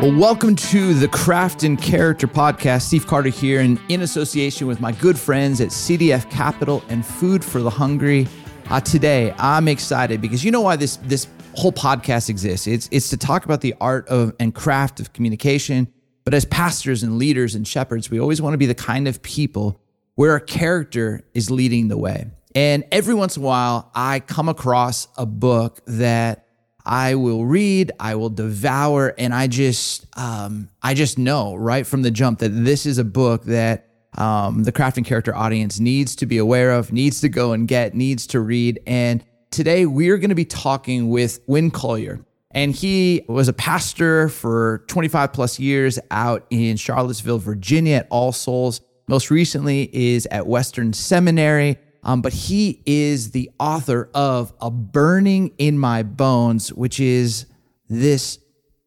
Well, welcome to the Crafting Character Podcast. Steve Carter here, and in association with my good friends at CDF Capital and Food for the Hungry. Uh, today, I'm excited because you know why this this whole podcast exists. It's it's to talk about the art of and craft of communication. But as pastors and leaders and shepherds, we always want to be the kind of people where a character is leading the way. And every once in a while, I come across a book that I will read, I will devour, and I just, um, I just know right from the jump that this is a book that um, the crafting character audience needs to be aware of, needs to go and get, needs to read. And today we're going to be talking with Win Collier. And he was a pastor for 25 plus years out in Charlottesville, Virginia at All Souls. Most recently is at Western Seminary um, but he is the author of A Burning in My Bones, which is this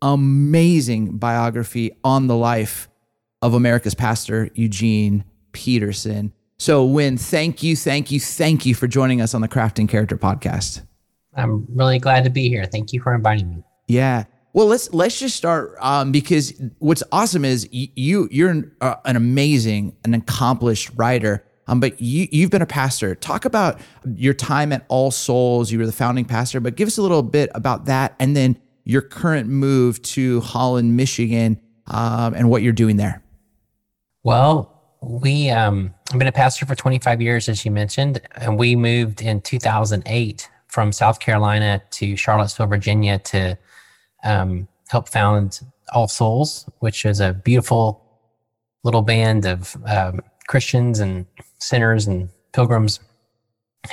amazing biography on the life of America's pastor, Eugene Peterson. So, Win, thank you, thank you, thank you for joining us on the Crafting Character podcast. I'm really glad to be here. Thank you for inviting me. Yeah. Well, let's let's just start um, because what's awesome is you you're an, uh, an amazing, an accomplished writer. Um, but you, you've been a pastor. Talk about your time at All Souls. You were the founding pastor, but give us a little bit about that and then your current move to Holland, Michigan, um, and what you're doing there. Well, we um, I've been a pastor for 25 years, as you mentioned, and we moved in 2008 from South Carolina to Charlottesville, Virginia, to um, help found All Souls, which is a beautiful little band of um, Christians and sinners and pilgrims,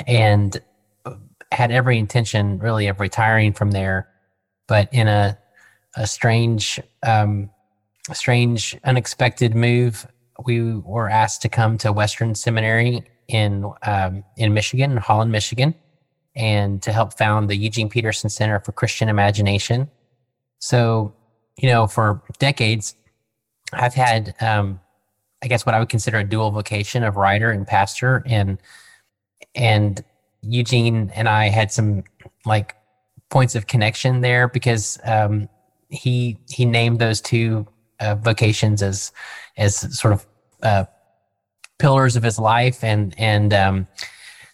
and had every intention really of retiring from there, but in a a strange, um, strange, unexpected move, we were asked to come to Western Seminary in um, in Michigan, in Holland, Michigan, and to help found the Eugene Peterson Center for Christian Imagination. So, you know, for decades, I've had um, I guess what I would consider a dual vocation of writer and pastor. And and Eugene and I had some like points of connection there because um, he he named those two uh, vocations as as sort of uh, pillars of his life. And and um,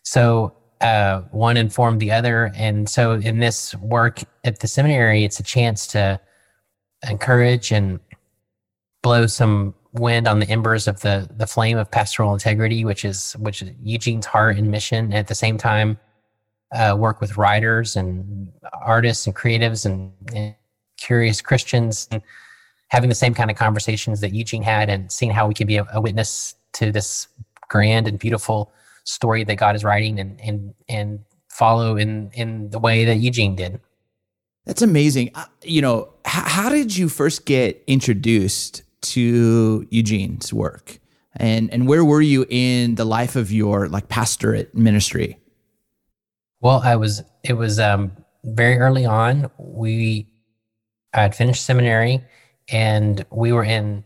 so uh, one informed the other. And so in this work at the seminary it's a chance to encourage and blow some wind on the embers of the the flame of pastoral integrity, which is which is Eugene's heart and mission. And at the same time, uh, work with writers and artists and creatives and, and, curious Christians, and having the same kind of conversations that Eugene had, and seeing how we can be a, a witness to this grand and beautiful story that God is writing, and and and follow in in the way that Eugene did. That's amazing. You know, h- how did you first get introduced to Eugene's work? And and where were you in the life of your like pastorate ministry? Well, I was it was um very early on. We I had finished seminary and we were in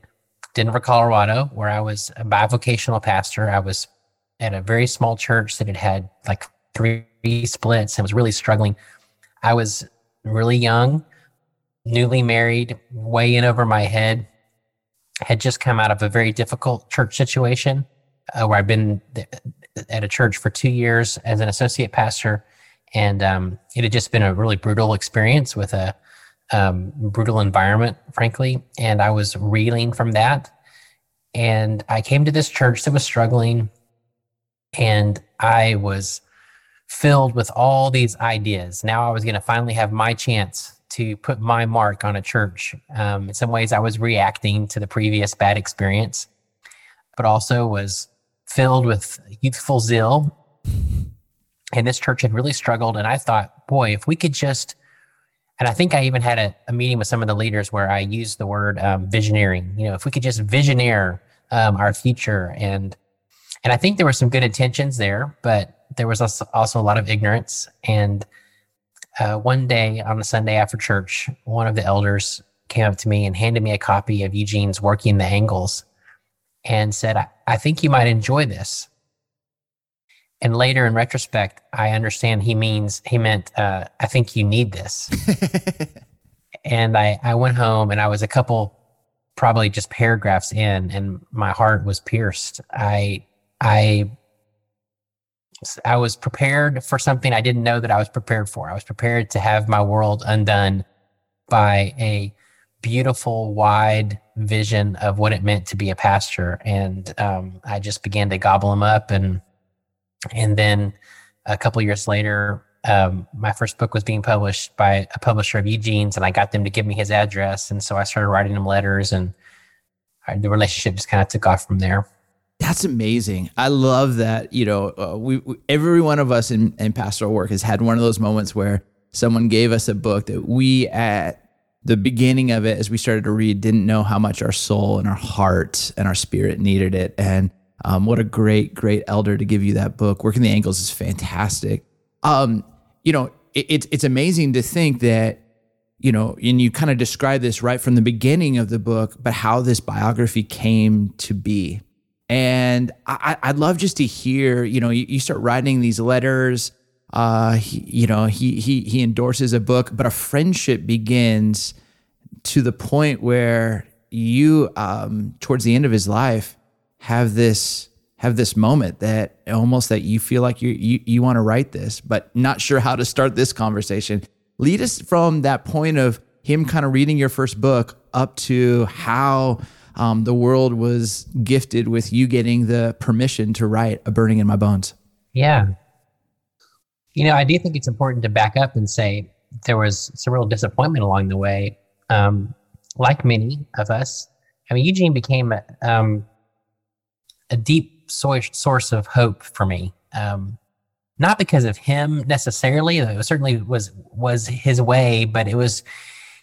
Denver, Colorado, where I was a bivocational pastor. I was at a very small church that had had like three splits and was really struggling. I was really young, newly married, way in over my head, had just come out of a very difficult church situation uh, where I've been at a church for two years as an associate pastor. And um, it had just been a really brutal experience with a um, brutal environment, frankly. And I was reeling from that. And I came to this church that was struggling. And I was filled with all these ideas. Now I was going to finally have my chance to put my mark on a church. Um, in some ways, I was reacting to the previous bad experience, but also was filled with youthful zeal. And this church had really struggled. And I thought, boy, if we could just and I think I even had a, a, meeting with some of the leaders where I used the word um. You know, if we could just visioneer um, our future, and and I think there were some good intentions there, but there was also, also a lot of ignorance. And uh, one day on a Sunday after church, one of the elders came up to me and handed me a copy of Eugene's Working the Angles, and said, "I, I think you might enjoy this." And later, in retrospect, I understand he means he meant, uh, I think you need this. and I, I went home and I was a couple, probably just paragraphs in, and my heart was pierced. I, I, I was prepared for something I didn't know that I was prepared for. I was prepared to have my world undone by a beautiful, wide vision of what it meant to be a pastor. And um, I just began to gobble them up and and then a couple years later, um, my first book was being published by a publisher of Eugene's, and I got them to give me his address, and so I started writing him letters, and I, the relationship just kind of took off from there. That's amazing. I love that. You know, uh, we, we, every one of us in, in pastoral work has had one of those moments where someone gave us a book that we at the beginning of it, as we started to read, didn't know how much our soul and our heart and our spirit needed it, and um, what a great, great elder to give you that book. Working the Angles is fantastic. Um, you know, it, it's it's amazing to think that you know, and you kind of describe this right from the beginning of the book, but how this biography came to be. And I, would love just to hear, you know, you, you start writing these letters. Uh, he, you know, he he he endorses a book, but a friendship begins to the point where you, um, towards the end of his life, have this have this moment that almost that you feel like you you, you want to write this but not sure how to start this conversation lead us from that point of him kind of reading your first book up to how um, the world was gifted with you getting the permission to write a burning in my bones. Yeah. You know i do think it's important to back up and say there was some real disappointment along the way. Um, like many of us i mean eugene became um, a deep source of hope for me. Um, not because of him necessarily, it certainly was was his way, but it was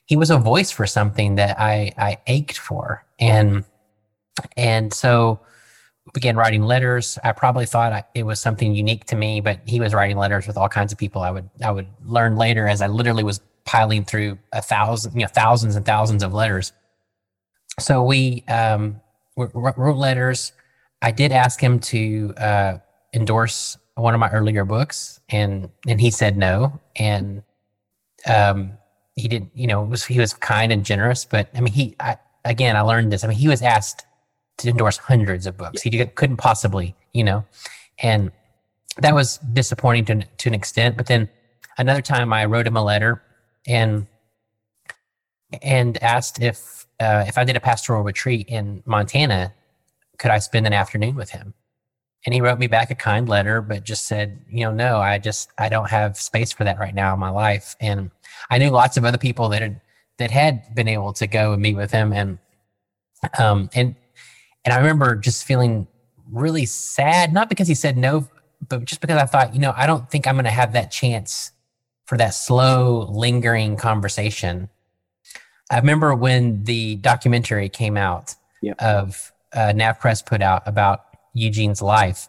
he was a voice for something that I I ached for, and and so began writing letters. I probably thought I, it was something unique to me, but he was writing letters with all kinds of people. I would I would learn later as I literally was piling through a thousand, you know, thousands and thousands of letters. So we um, wrote letters. I did ask him to uh, endorse one of my earlier books, and and he said no. And um, he didn't, you know, was he was kind and generous, but I mean, he I, again, I learned this. I mean, he was asked to endorse hundreds of books. He couldn't possibly, you know, and that was disappointing to to an extent. But then another time, I wrote him a letter and and asked if uh, if I did a pastoral retreat in Montana could I spend an afternoon with him? And he wrote me back a kind letter, but just said, you know, no, I just, I don't have space for that right now in my life. And I knew lots of other people that had, that had been able to go and meet with him. And, um, and, and I remember just feeling really sad, not because he said no, but just because I thought, you know, I don't think I'm going to have that chance for that slow, lingering conversation. I remember when the documentary came out yep. of uh, NavPress put out about Eugene's life.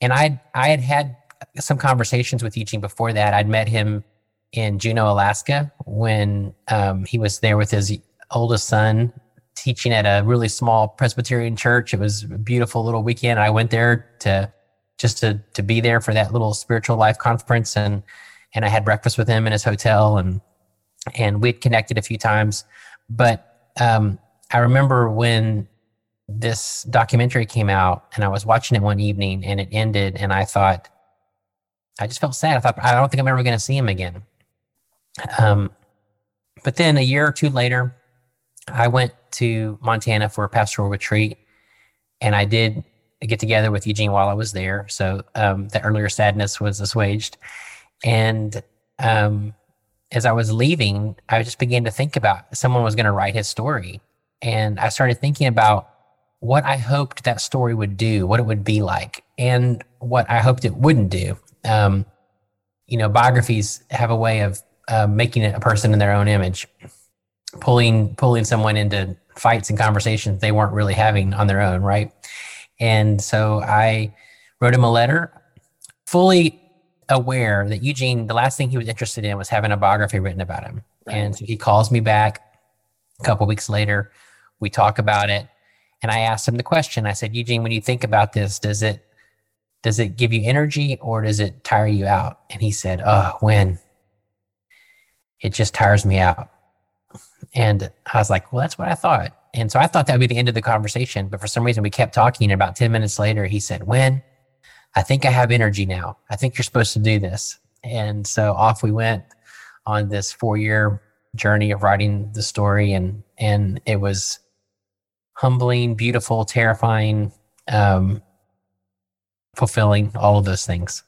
And I I had had some conversations with Eugene before that. I'd met him in Juneau, Alaska, when um, he was there with his oldest son teaching at a really small Presbyterian church. It was a beautiful little weekend. I went there to just to to be there for that little spiritual life conference, and and I had breakfast with him in his hotel, and and we'd connected a few times. But um, I remember when this documentary came out and I was watching it one evening and it ended and I thought, I just felt sad. I thought, I don't think I'm ever going to see him again. Um, but then a year or two later, I went to Montana for a pastoral retreat and I did get together with Eugene while I was there. So um, the earlier sadness was assuaged. And um, as I was leaving, I just began to think about someone was going to write his story. And I started thinking about what I hoped that story would do, what it would be like, and what I hoped it wouldn't do. Um, you know, biographies have a way of uh, making a person in their own image, pulling pulling someone into fights and conversations they weren't really having on their own, right? And so I wrote him a letter, fully aware that Eugene, the last thing he was interested in was having a biography written about him. Right. And so he calls me back a couple weeks later. We talk about it. And I asked him the question. I said, Eugene, when you think about this, does it does it give you energy or does it tire you out? And he said, Oh, Win? It just tires me out. And I was like, Well, that's what I thought. And so I thought that would be the end of the conversation. But for some reason, we kept talking. And about 10 minutes later, he said, Win? I think I have energy now. I think you're supposed to do this. And so off we went on this four year journey of writing the story. And, and it was humbling, beautiful, terrifying, um, fulfilling, all of those things.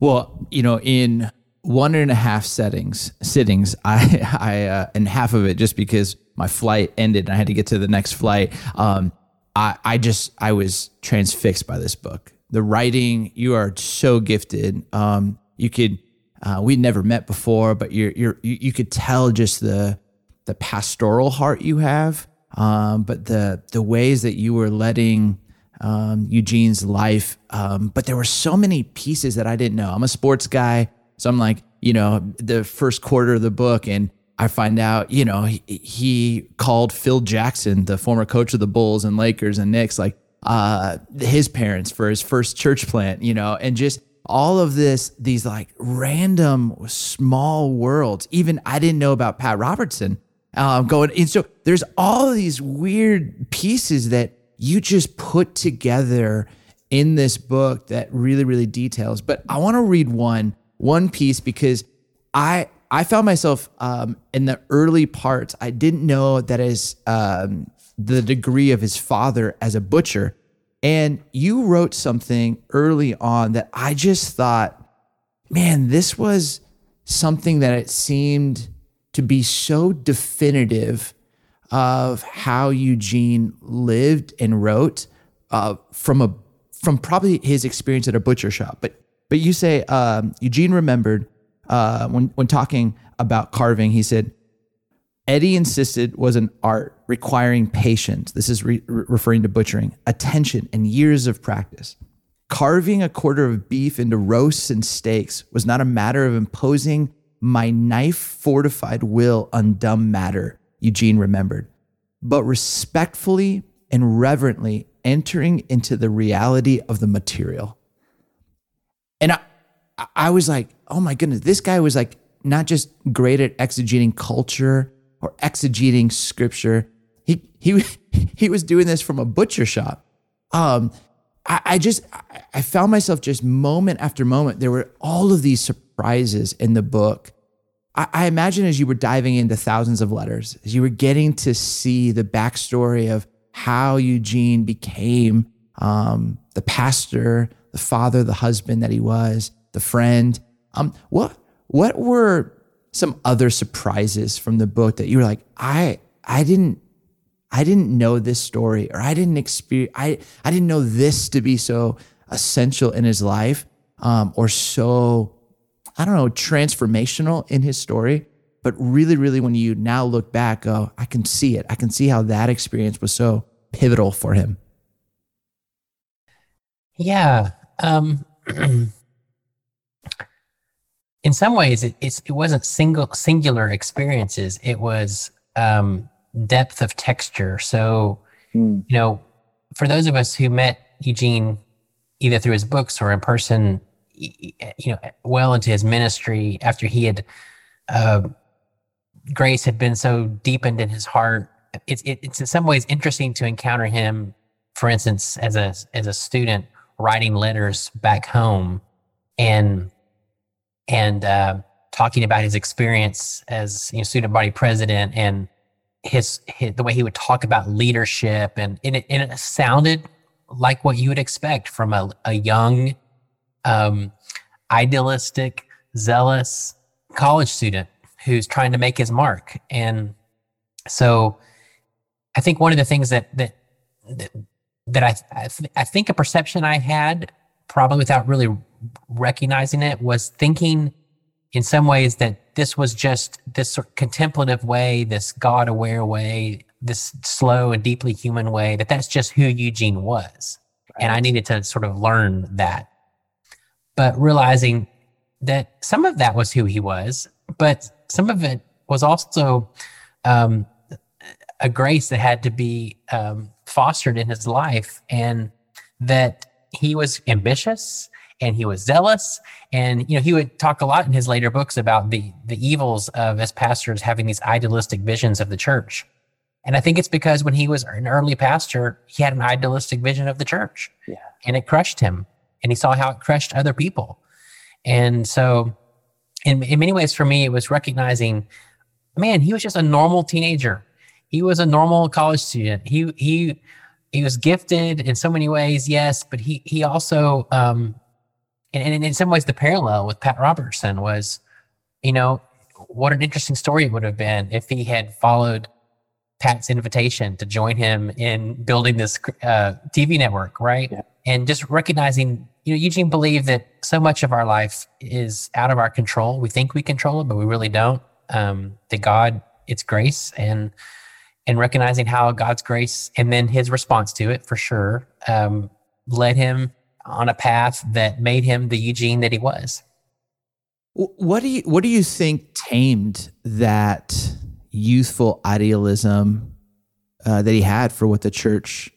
Well, you know, in one and a half settings, sittings, I, I, uh, and half of it just because my flight ended and I had to get to the next flight. Um, I, I just, I was transfixed by this book the writing. You are so gifted. Um, you could uh, we'd never met before, but you're you're you, you could tell just the the pastoral heart you have, um, but the the ways that you were letting um, Eugene's life. Um, but there were so many pieces that I didn't know. I'm a sports guy, so I'm like, you know, the first quarter of the book, and I find out, you know, he, he called Phil Jackson, the former coach of the Bulls and Lakers and Knicks, like uh, his parents for his first church plant, you know, and just all of this, these like random small worlds. Even I didn't know about Pat Robertson um, going. And so there's all these weird pieces that you just put together in this book that really, really details. But I want to read one, one piece because I, I found myself um, in the early parts. I didn't know that as um, the degree of his father as a butcher. And you wrote something early on that I just thought, man, this was something that it seemed to be so definitive of how Eugene lived and wrote uh, from a from probably his experience at a butcher shop. But but you say um, Eugene remembered uh, when when talking about carving, he said Eddie insisted was an art requiring patience. This is re- referring to butchering, attention, and years of practice. Carving a quarter of beef into roasts and steaks was not a matter of imposing my knife fortified will on dumb matter, Eugene remembered, but respectfully and reverently entering into the reality of the material. And I, I was like, oh my goodness, this guy was like not just great at exegeting culture or exegeting scripture. He he he was doing this from a butcher shop. Um, I, I just I found myself just moment after moment. There were all of these surprises in the book. I, I imagine as you were diving into thousands of letters, as you were getting to see the backstory of how Eugene became um, the pastor, the father, the husband that he was, the friend. Um, what what were some other surprises from the book that you were like, I I didn't I didn't know this story or I didn't experience I I didn't know this to be so essential in his life um, or so I don't know transformational in his story. But really, really, when you now look back, oh, I can see it. I can see how that experience was so pivotal for him. Yeah. Um, in some ways it, it wasn't single singular experiences it was um, depth of texture so mm. you know for those of us who met eugene either through his books or in person you know well into his ministry after he had uh, grace had been so deepened in his heart it's it, it's in some ways interesting to encounter him for instance as a as a student writing letters back home and and uh, talking about his experience as you know, student body president and his, his, the way he would talk about leadership and, and, it, and it sounded like what you would expect from a, a young um, idealistic zealous college student who's trying to make his mark. And so i think one of the things that that that, that I, I, th- I think a perception i had probably without really recognizing it was thinking in some ways that this was just this sort of contemplative way, this God aware way, this slow and deeply human way, that that's just who Eugene was. Right. And I needed to sort of learn that. But realizing that some of that was who he was, but some of it was also um, a grace that had to be um, fostered in his life, and that he was ambitious and he was zealous. And you know he would talk a lot in his later books about the the evils of as pastors having these idealistic visions of the church. And i think it's because when he was an early pastor he had an idealistic vision of the church. Yeah. and it crushed him. And he saw how it crushed other people. And so in, in many ways for me it was recognizing man he was just a normal teenager. He was a normal college student. He he he was gifted in so many ways yes but he he also um and, and in some ways, the parallel with Pat Robertson was, you know, what an interesting story it would have been if he had followed Pat's invitation to join him in building this uh, TV network, right? Yeah. And just recognizing, you know, Eugene believed that so much of our life is out of our control. We think we control it, but we really don't. Um, that God, it's grace, and and recognizing how God's grace and then His response to it, for sure, um, led him on a path that made him the Eugene that he was. What do you what do you think tamed that youthful idealism uh, that he had for what the church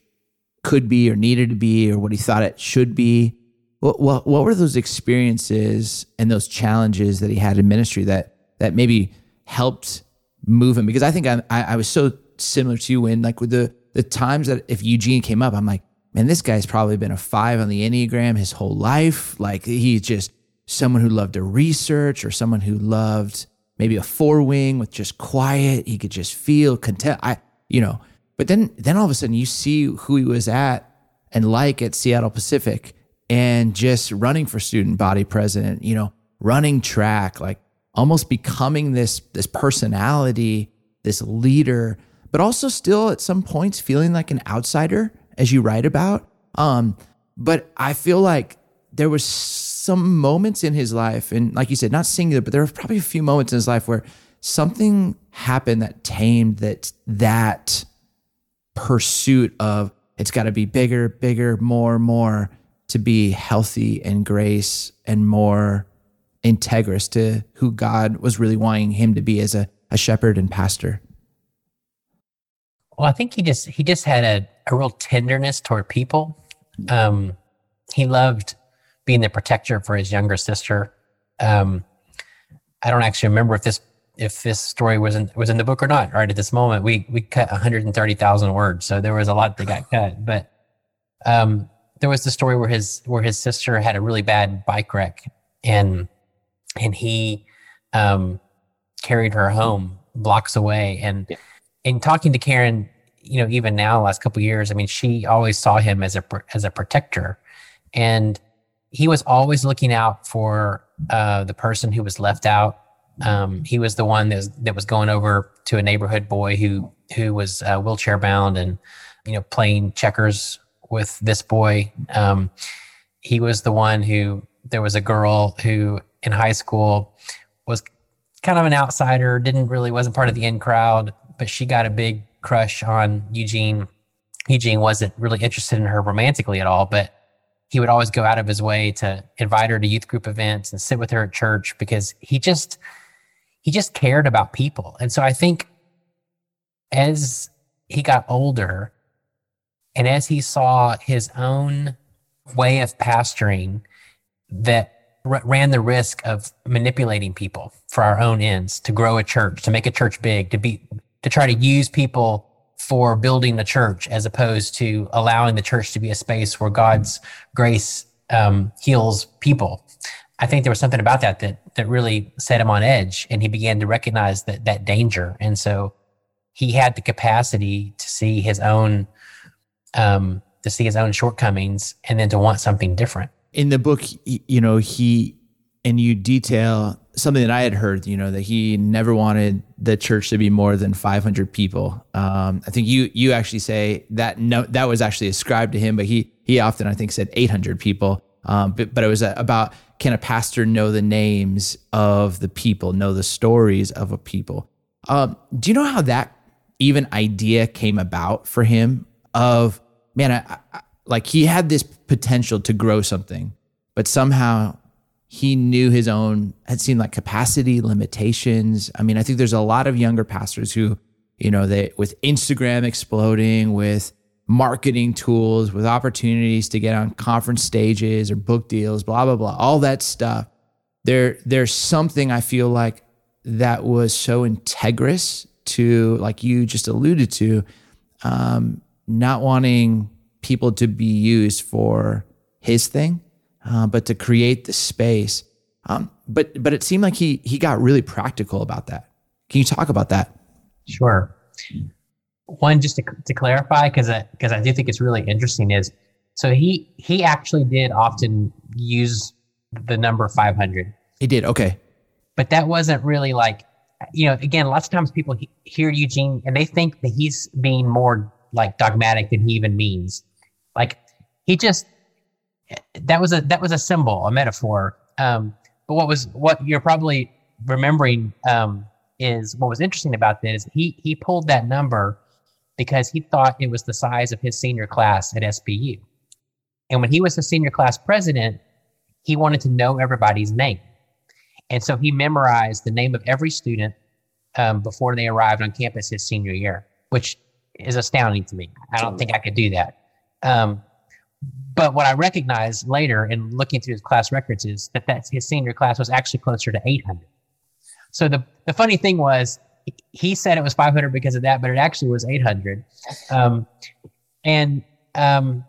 could be or needed to be or what he thought it should be? What, what what were those experiences and those challenges that he had in ministry that that maybe helped move him? Because I think I, I, I was so similar to you when like with the the times that if Eugene came up, I'm like, man, this guy's probably been a five on the Enneagram his whole life. Like he's just someone who loved to research or someone who loved maybe a four wing with just quiet. He could just feel content. I, you know, but then, then all of a sudden you see who he was at and like at Seattle Pacific and just running for student body president, you know, running track, like almost becoming this, this personality, this leader, but also still at some points feeling like an outsider as you write about. Um, but I feel like there was some moments in his life, and like you said, not singular, but there were probably a few moments in his life where something happened that tamed that that pursuit of it's got to be bigger, bigger, more, more to be healthy and grace and more integrous to who God was really wanting him to be as a, a shepherd and pastor. Well, I think he just he just had a, a real tenderness toward people. Um, he loved being the protector for his younger sister. Um, I don't actually remember if this if this story was in was in the book or not. Right at this moment, we we cut 130,000 words, so there was a lot that got cut. But um, there was the story where his where his sister had a really bad bike wreck, and and he um, carried her home blocks away, and. Yeah in talking to Karen, you know, even now, last couple years, I mean, she always saw him as a as a protector, and he was always looking out for uh, the person who was left out. Um, he was the one that was, that was going over to a neighborhood boy who who was uh, wheelchair bound and you know playing checkers with this boy. Um, he was the one who there was a girl who in high school was kind of an outsider, didn't really wasn't part of the in crowd, but she got a big crush on Eugene. Eugene wasn't really interested in her romantically at all, but he would always go out of his way to invite her to youth group events and sit with her at church because he just he just cared about people. And so I think as he got older and as he saw his own way of pastoring that r- ran the risk of manipulating people for our own ends to grow a church, to make a church big, to be to try to use people for building the church as opposed to allowing the church to be a space where God's grace um, heals people. I think there was something about that that that really set him on edge, and he began to recognize that that danger. And so he had the capacity to see his own um, to see his own shortcomings, and then to want something different. In the book, you know, he and you detail something that I had heard, you know, that he never wanted the church to be more than 500 people. Um, I think you you actually say that no, that was actually ascribed to him, but he he often I think said 800 people. Um, but but it was about can a pastor know the names of the people, know the stories of a people? Um, do you know how that even idea came about for him? Of man, I, I, like he had this potential to grow something, but somehow he knew his own had seen like capacity limitations. I mean, I think there's a lot of younger pastors who, you know, they with Instagram exploding, with marketing tools, with opportunities to get on conference stages or book deals, blah blah blah, all that stuff. There, there's something I feel like that was so integrous to, like you just alluded to, um, not wanting people to be used for his thing uh, but to create the space. Um, but but it seemed like he he got really practical about that. Can you talk about that? Sure. One, just to, to clarify, because because I, I do think it's really interesting, is so he he actually did often use the number 500. He did. Okay. But that wasn't really like, you know, again, lots of times people hear Eugene and they think that he's being more like dogmatic than he even means. Like he just that was a that was a symbol, a metaphor. Um, but what was what you're probably remembering um, is what was interesting about this. he he pulled that number because he thought it was the size of his senior class at SPU. And when he was the senior class president, he wanted to know everybody's name. And so he memorized the name of every student um, before they arrived on campus his senior year, which is astounding to me. I don't think I could do that. Um, but what I recognized later in looking through his class records is that that's, his senior class was actually closer to 800. So the, the funny thing was, he said it was 500 because of that, but it actually was 800. Um, and, um,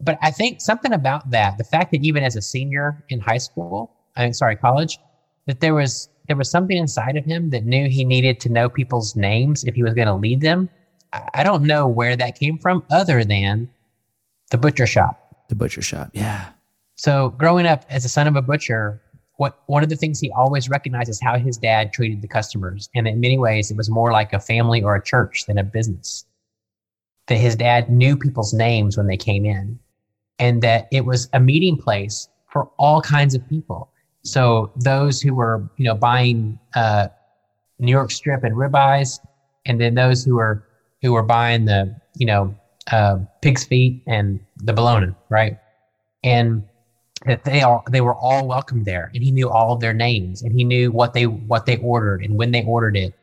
but I think something about that, the fact that even as a senior in high school, I mean, sorry, college, that there was, there was something inside of him that knew he needed to know people's names if he was going to lead them. I don't know where that came from other than the butcher shop the butcher shop. Yeah. So growing up as a son of a butcher, what one of the things he always recognized is how his dad treated the customers. And in many ways, it was more like a family or a church than a business. That his dad knew people's names when they came in, and that it was a meeting place for all kinds of people. So those who were, you know, buying uh, New York strip and ribeyes, and then those who were who were buying the, you know, uh, pig's feet and the bologna, right? And that they all they were all welcome there, and he knew all of their names, and he knew what they what they ordered and when they ordered it,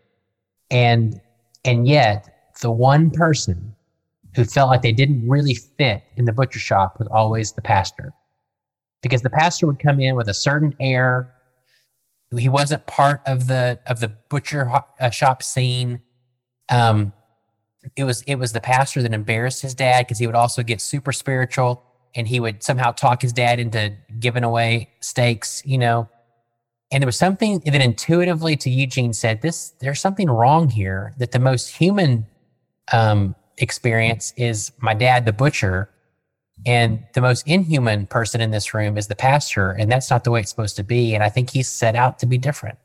and and yet the one person who felt like they didn't really fit in the butcher shop was always the pastor, because the pastor would come in with a certain air. He wasn't part of the of the butcher uh, shop scene. Um, it was it was the pastor that embarrassed his dad because he would also get super spiritual and he would somehow talk his dad into giving away steaks, you know. And there was something that intuitively to Eugene said, this there's something wrong here, that the most human um, experience is my dad, the butcher, and the most inhuman person in this room is the pastor. And that's not the way it's supposed to be. And I think he's set out to be different.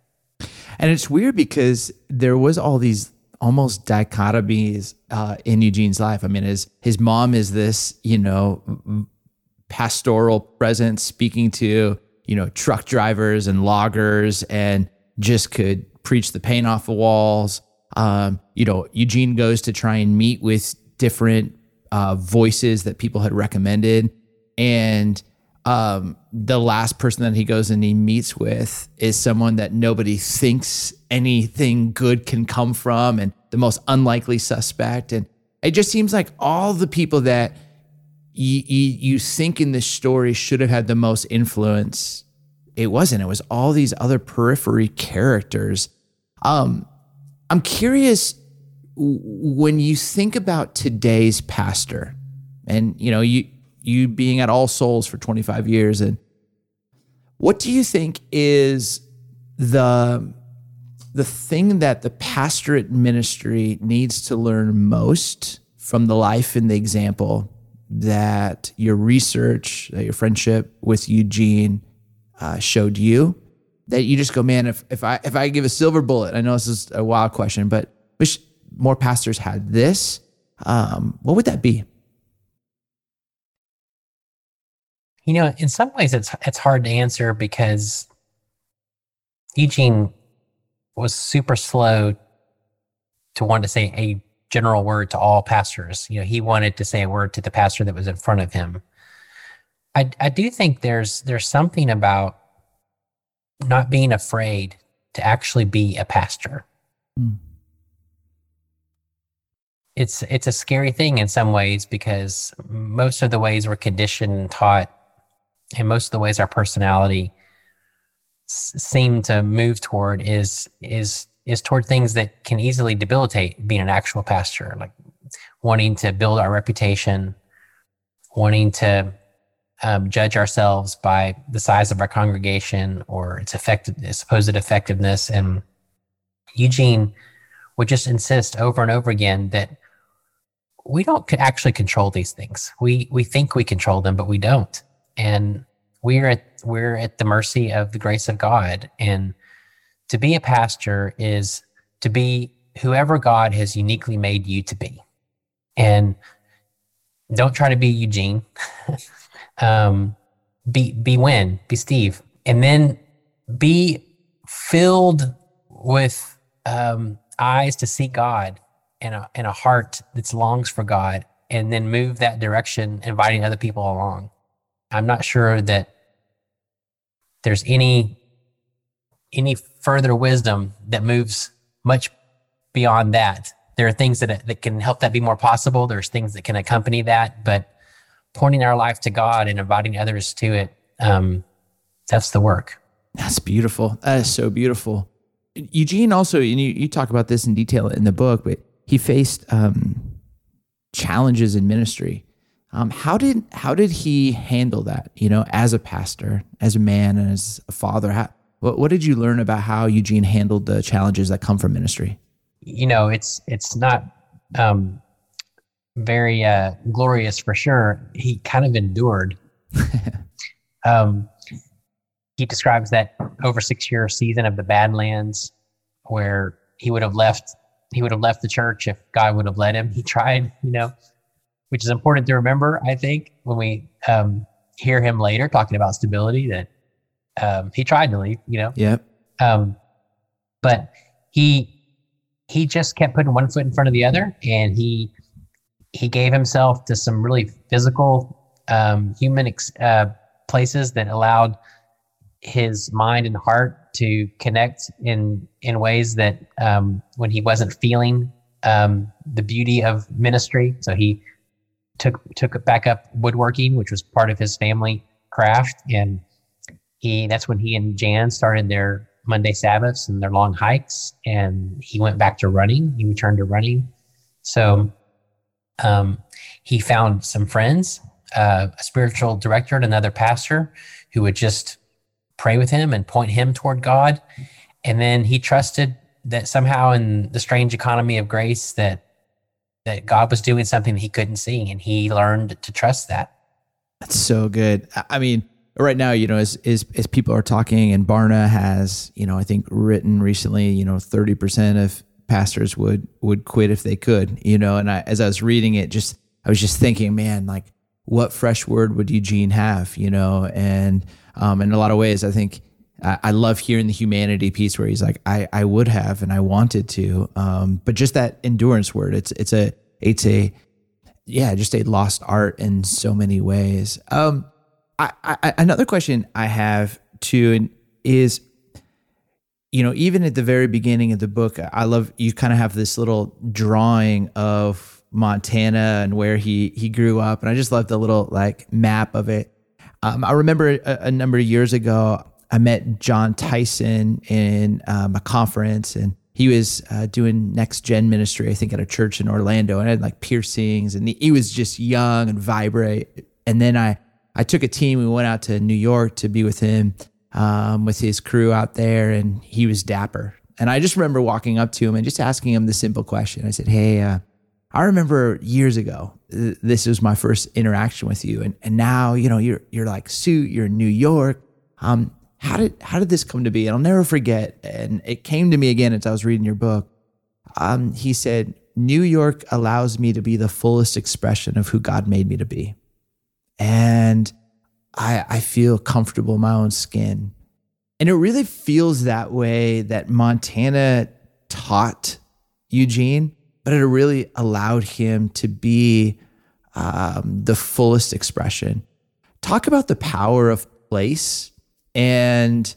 And it's weird because there was all these almost dichotomies uh, in Eugene's life. I mean, his his mom is this, you know, pastoral presence speaking to you know truck drivers and loggers, and just could preach the paint off the walls. Um, you know, Eugene goes to try and meet with different uh, voices that people had recommended, and um, the last person that he goes and he meets with is someone that nobody thinks anything good can come from and the most unlikely suspect. And it just seems like all the people that you, you, think in this story should have had the most influence, it wasn't. It was all these other periphery characters. Um, I'm curious when you think about today's pastor, and you know, you you being at All Souls for 25 years. And what do you think is the the thing that the pastorate ministry needs to learn most from the life and the example that your research, that your friendship with Eugene uh, showed you? That you just go, man, if, if I if I give a silver bullet, I know this is a wild question, but wish more pastors had this. Um, what would that be? You know, in some ways, it's it's hard to answer because Eugene was super slow to want to say a general word to all pastors. You know, he wanted to say a word to the pastor that was in front of him. I I do think there's there's something about not being afraid to actually be a pastor. Mm. It's it's a scary thing in some ways because most of the ways we're conditioned and taught, and most of the ways our personality s- seem to move toward is is is toward things that can easily debilitate being an actual pastor, like wanting to build our reputation, wanting to um, judge ourselves by the size of our congregation or its effective, supposed effectiveness. And Eugene would just insist over and over again that we don't actually control these things. We we think we control them, but we don't. And we're at we're at the mercy of the grace of God. And to be a pastor is to be whoever God has uniquely made you to be. And don't try to be Eugene. um, be be Win, be Steve, and then be filled with um, eyes to see God and a, and a heart that longs for God, and then move that direction, inviting other people along. I'm not sure that there's any any further wisdom that moves much beyond that. There are things that that can help that be more possible. There's things that can accompany that, but pointing our life to God and inviting others to it, um, that's the work. That's beautiful. That is so beautiful. Eugene also, and you, you talk about this in detail in the book, but he faced um, challenges in ministry. Um, how did how did he handle that? You know, as a pastor, as a man, and as a father. How, what what did you learn about how Eugene handled the challenges that come from ministry? You know, it's it's not um, very uh, glorious for sure. He kind of endured. um, he describes that over six year season of the Badlands, where he would have left. He would have left the church if God would have let him. He tried, you know, which is important to remember. I think when we um, hear him later talking about stability, that um, he tried to leave. You know. Yep. Um, but he he just kept putting one foot in front of the other, and he he gave himself to some really physical, um, human ex- uh, places that allowed his mind and heart to connect in in ways that um, when he wasn't feeling um, the beauty of ministry, so he took took back up woodworking, which was part of his family craft, and he that's when he and Jan started their Monday Sabbaths and their long hikes, and he went back to running. He returned to running, so um, he found some friends, uh, a spiritual director and another pastor who would just pray with him and point him toward God. And then he trusted that somehow in the strange economy of grace that that God was doing something that he couldn't see, and he learned to trust that. That's so good. I mean, right now, you know, as as, as people are talking, and Barna has, you know, I think written recently, you know, thirty percent of pastors would would quit if they could, you know. And I, as I was reading it, just I was just thinking, man, like what fresh word would Eugene have, you know? And um, in a lot of ways, I think I, love hearing the humanity piece where he's like, I I would have and I wanted to, um, but just that endurance word, it's it's a it's a yeah, just a lost art in so many ways. Um, I, I another question I have too is you know, even at the very beginning of the book, I love you kind of have this little drawing of Montana and where he he grew up, and I just love the little like map of it. Um, I remember a, a, number of years ago, I met Jon Tyson in um, a conference, and he was uh, doing next gen ministry, I think, at a church in Orlando, and I had like piercings, and he was just young and vibrant. And then I I took a team, we went out to New York to be with him um, with his crew out there, and he was dapper. And I just remember walking up to him and just asking him the simple question. I said, "Hey, uh, I remember years ago, th- this was my first interaction with you, and and now you know you're you're like suit, you're in New York. Um, how did how did this come to be? And I'll never forget. And it came to me again as I was reading your book. Um, he said, New York allows me to be the fullest expression of who God made me to be. And I, I feel comfortable in my own skin. And it really feels that way that Montana taught Eugene, but it really allowed him to be um, the fullest expression. Talk about the power of place and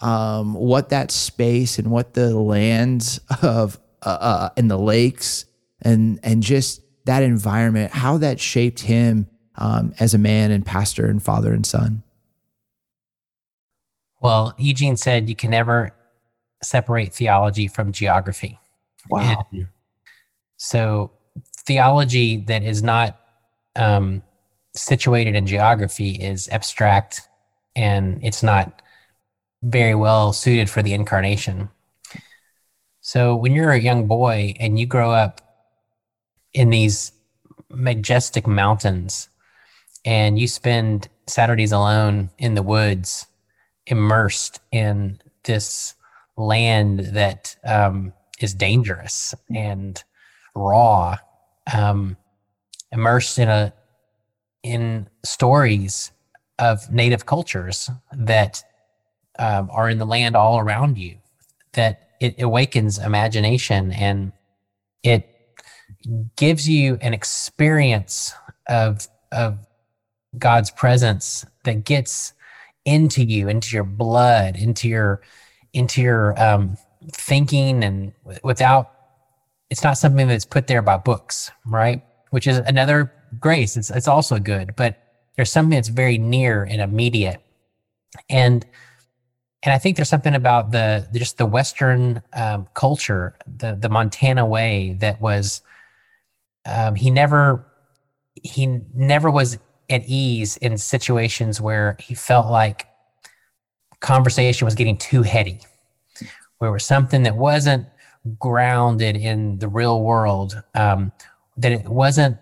um, what that space and what the lands of uh, uh, and the lakes and and just that environment, how that shaped him um, as a man and pastor and father and son. Well, Eugene said you can never separate theology from geography. Wow. And so theology that is not um, situated in geography is abstract and it's not very well suited for the incarnation. So when you're a young boy and you grow up in these majestic mountains and you spend Saturdays alone in the woods, immersed in this land that um, is dangerous and raw, um, immersed in a in stories of native cultures that um, are in the land all around you that it awakens imagination and it gives you an experience of of God's presence that gets into you, into your blood, into your into your um, thinking, and without it's not something that's put there by books, right? Which is another grace. It's it's also good, but there's something that's very near and immediate, and and I think there's something about the just the Western um, culture, the the Montana way that was. Um, he never he never was at ease in situations where he felt like conversation was getting too heady, where it was something that wasn't grounded in the real world, um, that it wasn't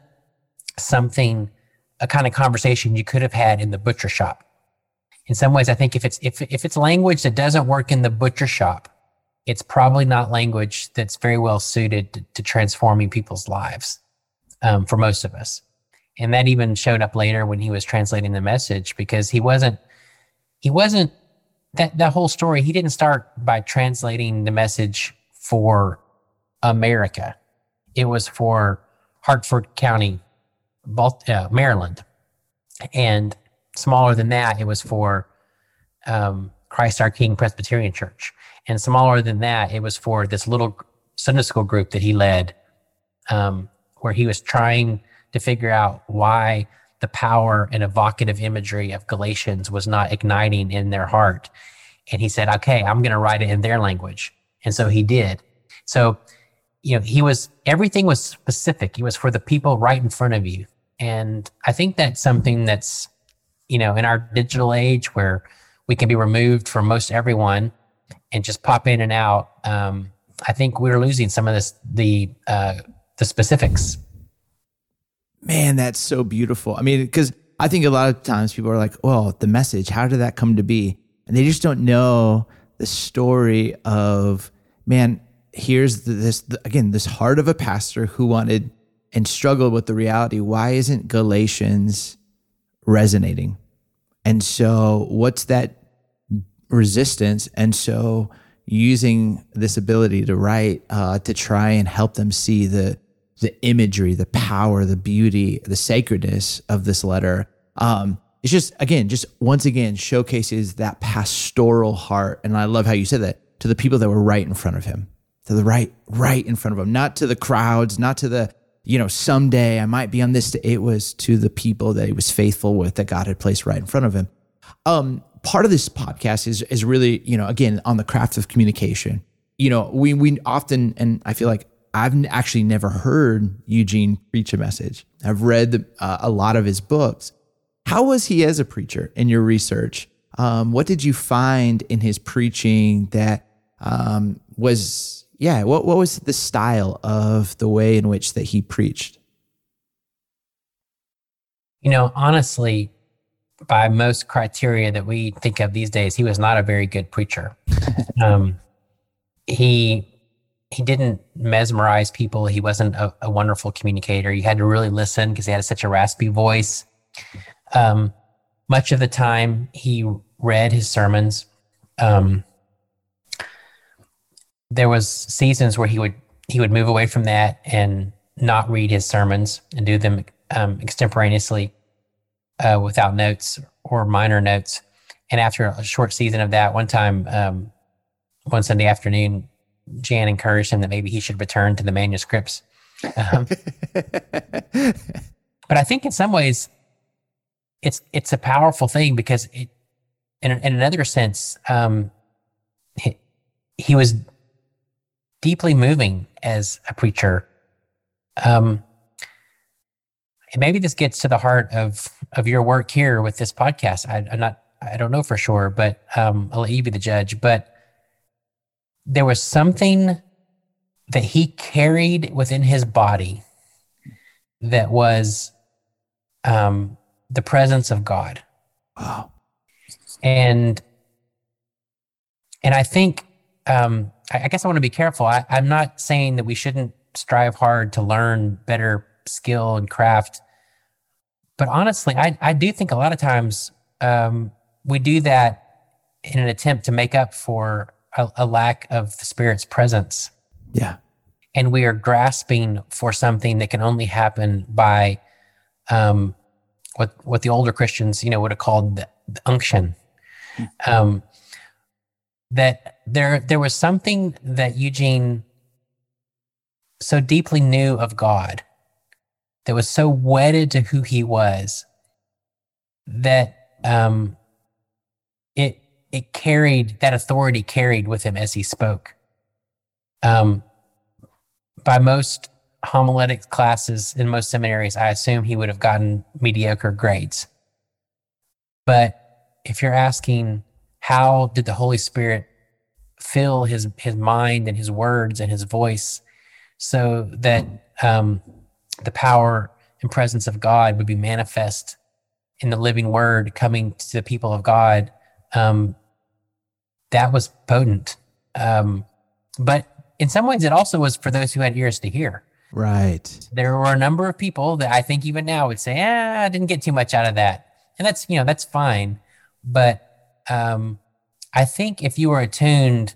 something a kind of conversation you could have had in the butcher shop in some ways, I think if it's if if it's language that doesn't work in the butcher shop, it's probably not language that's very well suited to, to transforming people's lives um, for most of us. And that even showed up later when he was translating the message because he wasn't he wasn't that that whole story. He didn't start by translating the message for America. It was for Harford County, uh, Maryland, and smaller than that, it was for um, Christ our King Presbyterian Church. And smaller than that, it was for this little Sunday school group that he led, um, where he was trying to figure out why the power and evocative imagery of Galatians was not igniting in their heart. And he said, okay, I'm going to write it in their language. And so he did. So, you know, he was, everything was specific. He was for the people right in front of you. And I think that's something that's you know, in our digital age where we can be removed from most everyone and just pop in and out, um, I think we're losing some of this the uh, the specifics. Man, that's so beautiful. I mean, because I think a lot of times people are like, "Well, the message. How did that come to be?" And they just don't know the story of man. Here's this again, this heart of a pastor who wanted and struggled with the reality. Why isn't Galatians resonating? And so, what's that resistance? And so, using this ability to write uh, to try and help them see the the imagery, the power, the beauty, the sacredness of this letter. Um, it's just again, just once again showcases that pastoral heart. And I love how you said that to the people that were right in front of him, to the right, right in front of him, not to the crowds, not to the you know, someday I might be on this. It was to the people that he was faithful with that God had placed right in front of him. Um, part of this podcast is is really, you know, again on the craft of communication. You know, we we often, and I feel like I've actually never heard Eugene preach a message. I've read the, uh, a lot of his books. How was he as a preacher in your research? Um, what did you find in his preaching that um, was yeah, what what was the style of the way in which that he preached? You know, honestly, by most criteria that we think of these days, he was not a very good preacher. um, he he didn't mesmerize people. He wasn't a, a wonderful communicator. You had to really listen because he had such a raspy voice. Um, much of the time he read his sermons. Um, there was seasons where he would he would move away from that and not read his sermons and do them um, extemporaneously uh, without notes or minor notes. And after a short season of that, one time, um, one Sunday afternoon, Jan encouraged him that maybe he should return to the manuscripts. Um, but I think in some ways, it's it's a powerful thing because it, in, in another sense, um, he, he was deeply moving as a preacher. Um, and maybe this gets to the heart of of your work here with this podcast. I, am not, I don't know for sure, but um, I'll let you be the judge. But there was something that he carried within his body that was um, the presence of God. Wow. And and I think um, I, I guess I want to be careful. I, I'm not saying that we shouldn't strive hard to learn better skill and craft, but honestly, I I do think a lot of times um, we do that in an attempt to make up for a, a lack of the Spirit's presence. Yeah. And we are grasping for something that can only happen by um, what what the older Christians, you know, would have called the, the unction. Um, that there there was something that Eugene so deeply knew of God, that was so wedded to who he was, that um, it it carried that authority carried with him as he spoke. Um, by most homiletic classes in most seminaries, I assume he would have gotten mediocre grades. But if you're asking, how did the Holy Spirit fill his his mind and his words and his voice so that um, the power and presence of God would be manifest in the living word coming to the people of God? Um, that was potent. Um, but in some ways, it also was for those who had ears to hear. Right. There were a number of people that I think even now would say, "Ah, I didn't get too much out of that," and that's you know that's fine. But um, I think if you were attuned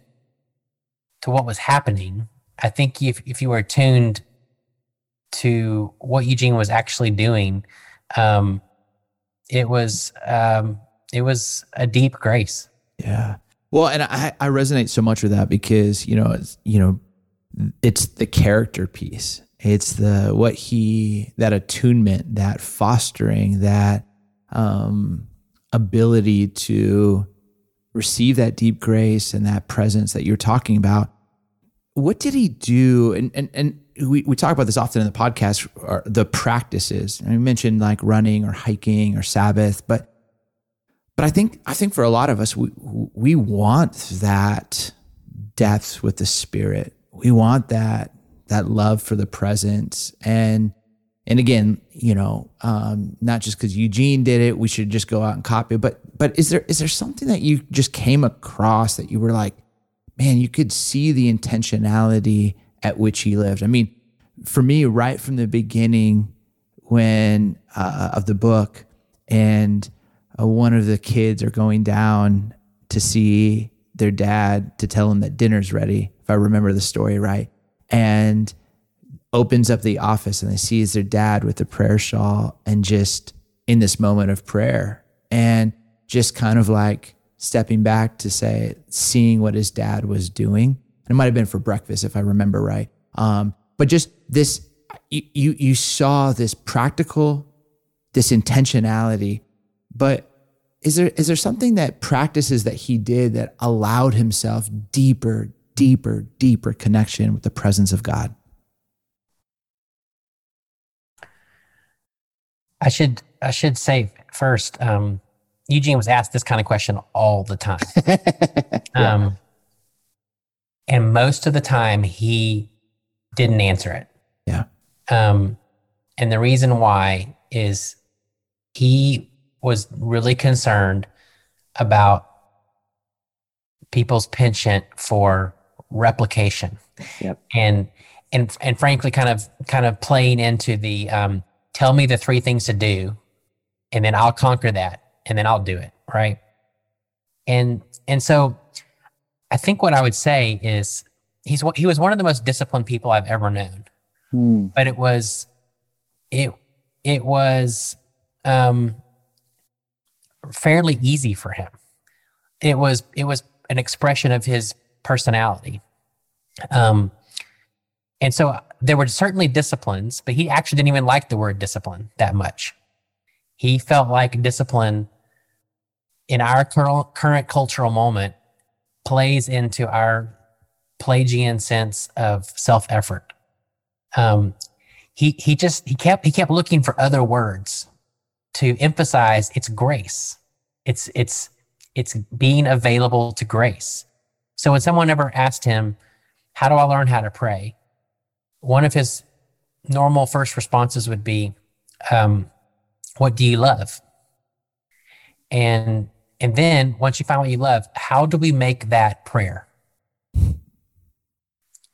to what was happening, I think if if you were attuned to what Eugene was actually doing, um, it was um, it was a deep grace. Yeah. Well, and I, I resonate so much with that because you know it's, you know it's the character piece. It's the what he that attunement, that fostering, that um, ability to receive that deep grace and that presence that you're talking about. What did he do? And and and we, we talk about this often in the podcast, the practices. We mentioned like running or hiking or Sabbath, but but I think I think for a lot of us, we we want that depth with the Spirit. We want that that love for the presence and and again, you know, um, not just because Eugene did it, we should just go out and copy. It, but but is there is there something that you just came across that you were like, man, you could see the intentionality at which he lived. I mean, for me, right from the beginning, when uh, of the book, and uh, one of the kids are going down to see their dad to tell him that dinner's ready, if I remember the story right, and opens up the office and they sees their dad with the prayer shawl and just in this moment of prayer and just kind of like stepping back to say, seeing what his dad was doing. And it might have been for breakfast, if I remember right. Um, but just this, you, you, saw this practical, this intentionality, but is there, is there something that practices that he did that allowed himself deeper, deeper, deeper connection with the presence of God? I should I should say first, um, Eugene was asked this kind of question all the time. yeah. um, and most of the time he didn't answer it. Yeah. Um, and the reason why is he was really concerned about people's penchant for replication. Yep. And and and frankly kind of kind of playing into the um, tell me the three things to do and then I'll conquer that and then I'll do it. Right. And, and so I think what I would say is he's, he was one of the most disciplined people I've ever known, hmm. but it was, it, it was, um, fairly easy for him. It was, it was an expression of his personality. Um, and so there were certainly disciplines, but he actually didn't even like the word discipline that much. He felt like discipline in our current cultural moment plays into our Pelagian sense of self effort. Um, he he just he kept he kept looking for other words to emphasize its grace. It's it's it's being available to grace. So when someone ever asked him, "How do I learn how to pray?" One of his normal first responses would be, um, "What do you love?" And and then once you find what you love, how do we make that prayer?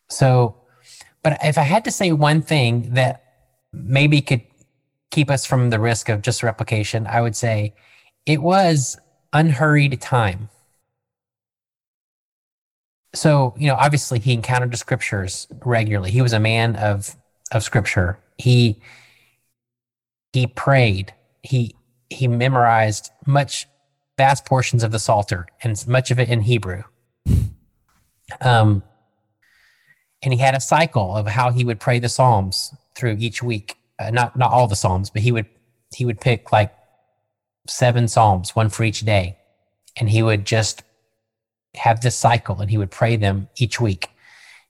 So, but if I had to say one thing that maybe could keep us from the risk of just replication, I would say it was unhurried time. So, you know, obviously he encountered the scriptures regularly. He was a man of of scripture. He he prayed. He he memorized much vast portions of the Psalter and much of it in Hebrew. Um, and he had a cycle of how he would pray the Psalms through each week. Uh, not not all the Psalms, but he would he would pick like seven Psalms, one for each day, and he would just have this cycle, and he would pray them each week.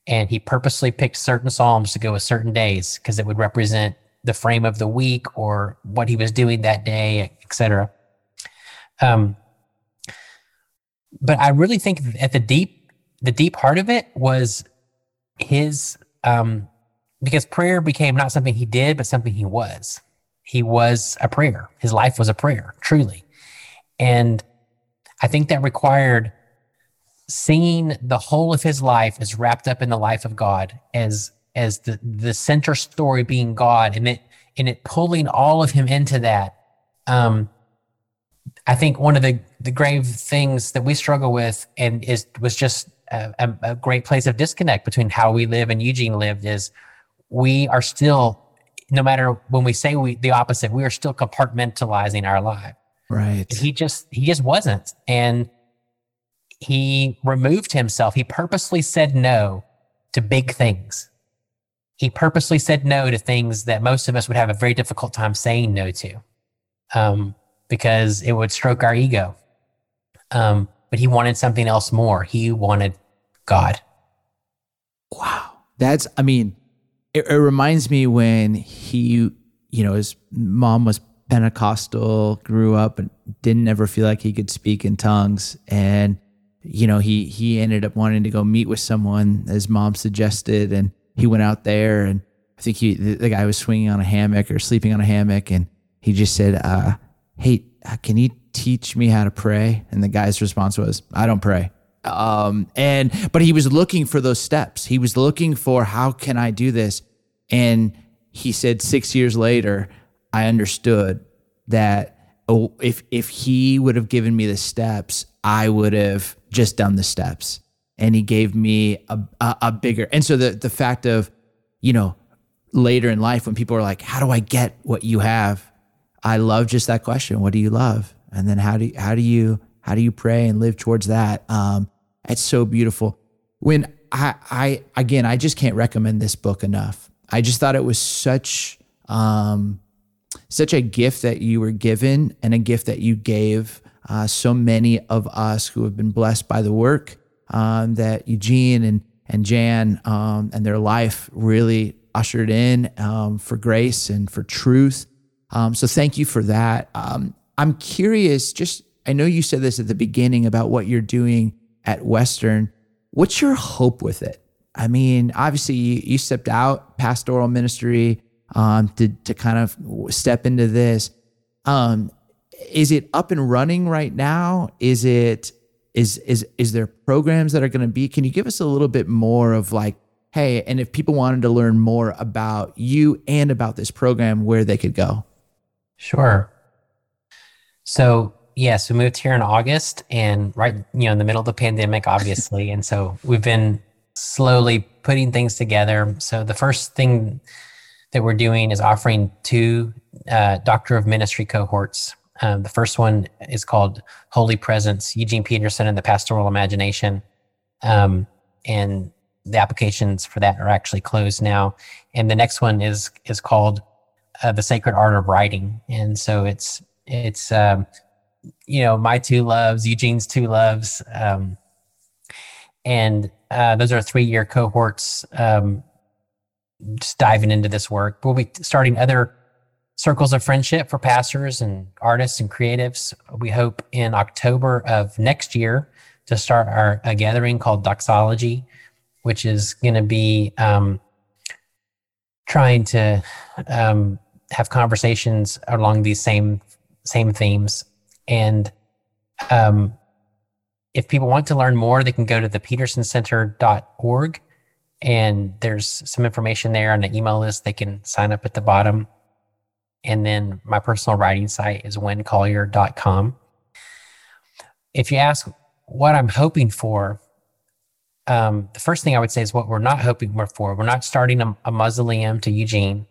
And he purposely picked certain Psalms to go with certain days because it would represent the frame of the week or what he was doing that day, etc. Um, but I really think at the deep, the deep heart of it was his, um, because prayer became not something he did, but something he was. He was a prayer. His life was a prayer, truly. And I think that required seeing the whole of his life as wrapped up in the life of God, as as the the center story being God, and it and it pulling all of him into that. Um, I think one of the the grave things that we struggle with, and is was just a, a, great place of disconnect between how we live and Eugene lived, is we are still, no matter when we say we the opposite, we are still compartmentalizing our life. Right. He just he just wasn't, and he removed himself. He purposely said no to big things. He purposely said no to things that most of us would have a very difficult time saying no to. Um, because it would stroke our ego. Um, but he wanted something else more. He wanted God. Wow. That's, I mean, it, it reminds me when he, you know, his mom was Pentecostal, grew up and didn't ever feel like he could speak in tongues. And, you know, he, he ended up wanting to go meet with someone his mom suggested. And he went out there and I think he, the, the guy was swinging on a hammock or sleeping on a hammock. And he just said, uh, hey, uh, can you teach me how to pray? And the guy's response was, I don't pray. Um, and, but he was looking for those steps. He was looking for, how can I do this? And he said, six years later, I understood that oh, if, if he would have given me the steps, I would have just done the steps. And he gave me a, a, a bigger, and so the, the fact of, you know, later in life when people are like, how do I get what you have? I love just that question. What do you love? And then how do you, how do you how do you pray and live towards that? Um, it's so beautiful. When I I again I just can't recommend this book enough. I just thought it was such um, such a gift that you were given and a gift that you gave uh, so many of us who have been blessed by the work um, that Eugene and and Jan um, and their life really ushered in um, for grace and for truth um, so thank you for that. Um, I'm curious, just I know you said this at the beginning about what you're doing at Western. What's your hope with it? I mean, obviously you, you stepped out pastoral ministry um, to to kind of step into this. Um, is it up and running right now? Is it is is is there programs that are going to be? Can you give us a little bit more of like, hey, and if people wanted to learn more about you and about this program, where they could go? Sure. So yes, we moved here in August and right, you know, in the middle of the pandemic, obviously. and so we've been slowly putting things together. So the first thing that we're doing is offering two uh, Doctor of Ministry cohorts. Um, the first one is called Holy Presence, Eugene Peterson and the Pastoral Imagination. Um, and the applications for that are actually closed now. And the next one is is called uh, the Sacred Art of Writing. And so it's it's um, you know my two loves, Eugene's two loves, um, and uh, those are three year cohorts. Um, just diving into this work, we'll be starting other circles of friendship for pastors and artists and creatives. We hope in October of next year to start our a gathering called Doxology, which is going to be um, trying to um, have conversations along these same same themes. And um, if people want to learn more, they can go to the petersoncenter.org and there's some information there on the email list. They can sign up at the bottom. And then my personal writing site is winncollier.com. If you ask what I'm hoping for, um, the first thing I would say is what we're not hoping for. We're not starting a, a mausoleum to Eugene.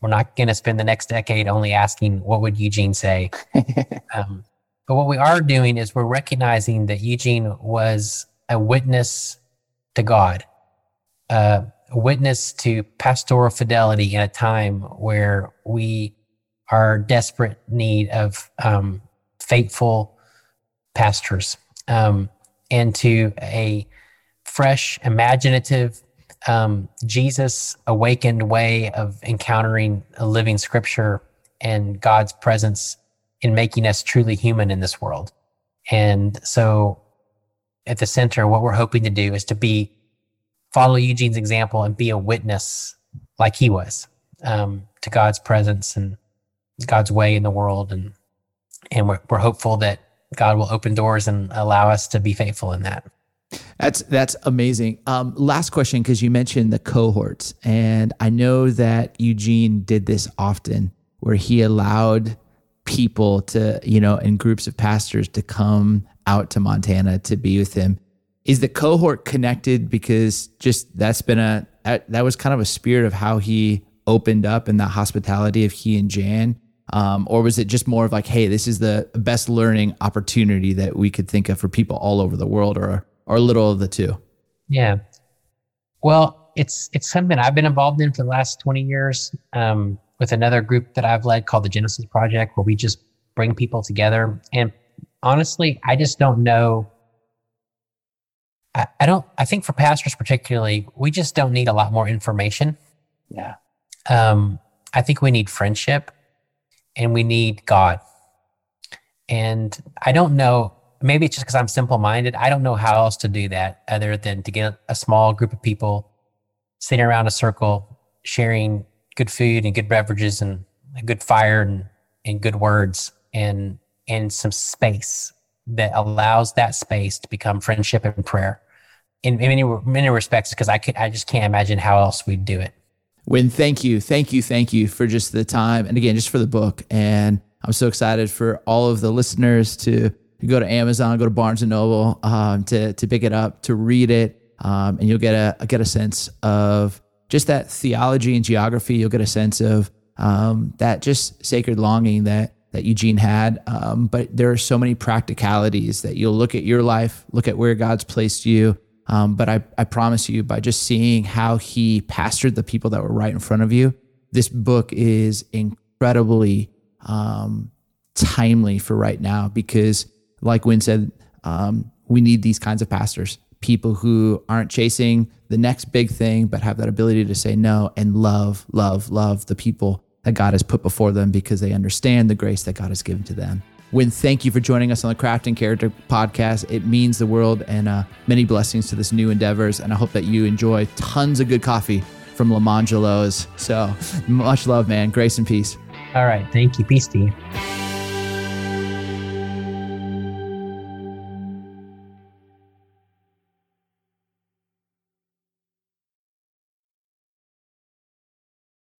We're not going to spend the next decade only asking what would Eugene say. um, but what we are doing is we're recognizing that Eugene was a witness to God, uh, a witness to pastoral fidelity in a time where we are desperate need of um, faithful pastors um, and to a fresh, imaginative, um, Jesus awakened way of encountering a living scripture and God's presence in making us truly human in this world. And so at the center, what we're hoping to do is to be, follow Eugene's example and be a witness like he was um, to God's presence and God's way in the world. And, and we're, we're hopeful that God will open doors and allow us to be faithful in that. That's that's amazing. Um, last question, because you mentioned the cohorts, and I know that Eugene did this often, where he allowed people to, you know, in groups of pastors to come out to Montana to be with him. Is the cohort connected because just that's been a that was kind of a spirit of how he opened up in the hospitality of he and Jan um, or was it just more of like, hey, this is the best learning opportunity that we could think of for people all over the world, or or a little of the two? Yeah. Well, it's it's something I've been involved in for the last twenty years um, with another group that I've led called the Genesis Project, where we just bring people together. And honestly, I just don't know. I, I don't. I think for pastors particularly, we just don't need a lot more information. Yeah. Um, I think we need friendship and we need God. And I don't know, maybe it's just because I'm simple minded. I don't know how else to do that other than to get a small group of people sitting around a circle, sharing good food and good beverages and a good fire and, and good words and, and some space that allows that space to become friendship and prayer in, in many, many respects, because I could, I just can't imagine how else we'd do it. Win, thank you, thank you, thank you for just the time, and again, just for the book. And I'm so excited for all of the listeners to, to go to Amazon, go to Barnes and Noble, um, to to pick it up, to read it, um, and you'll get a get a sense of just that theology and geography. You'll get a sense of um, that just sacred longing that that Eugene had. Um, but there are so many practicalities that you'll look at your life, look at where God's placed you, um, but I, I promise you, by just seeing how he pastored the people that were right in front of you, this book is incredibly um, timely for right now because, like Win said, um, we need these kinds of pastors, people who aren't chasing the next big thing, but have that ability to say no and love, love, love the people that God has put before them because they understand the grace that God has given to them. Win, thank you for joining us on the Crafting Character podcast. It means the world and uh, many blessings to this new endeavors. And I hope that you enjoy tons of good coffee from Lamangelo's. So much love, man. Grace and peace. All right. Thank you. Peace to.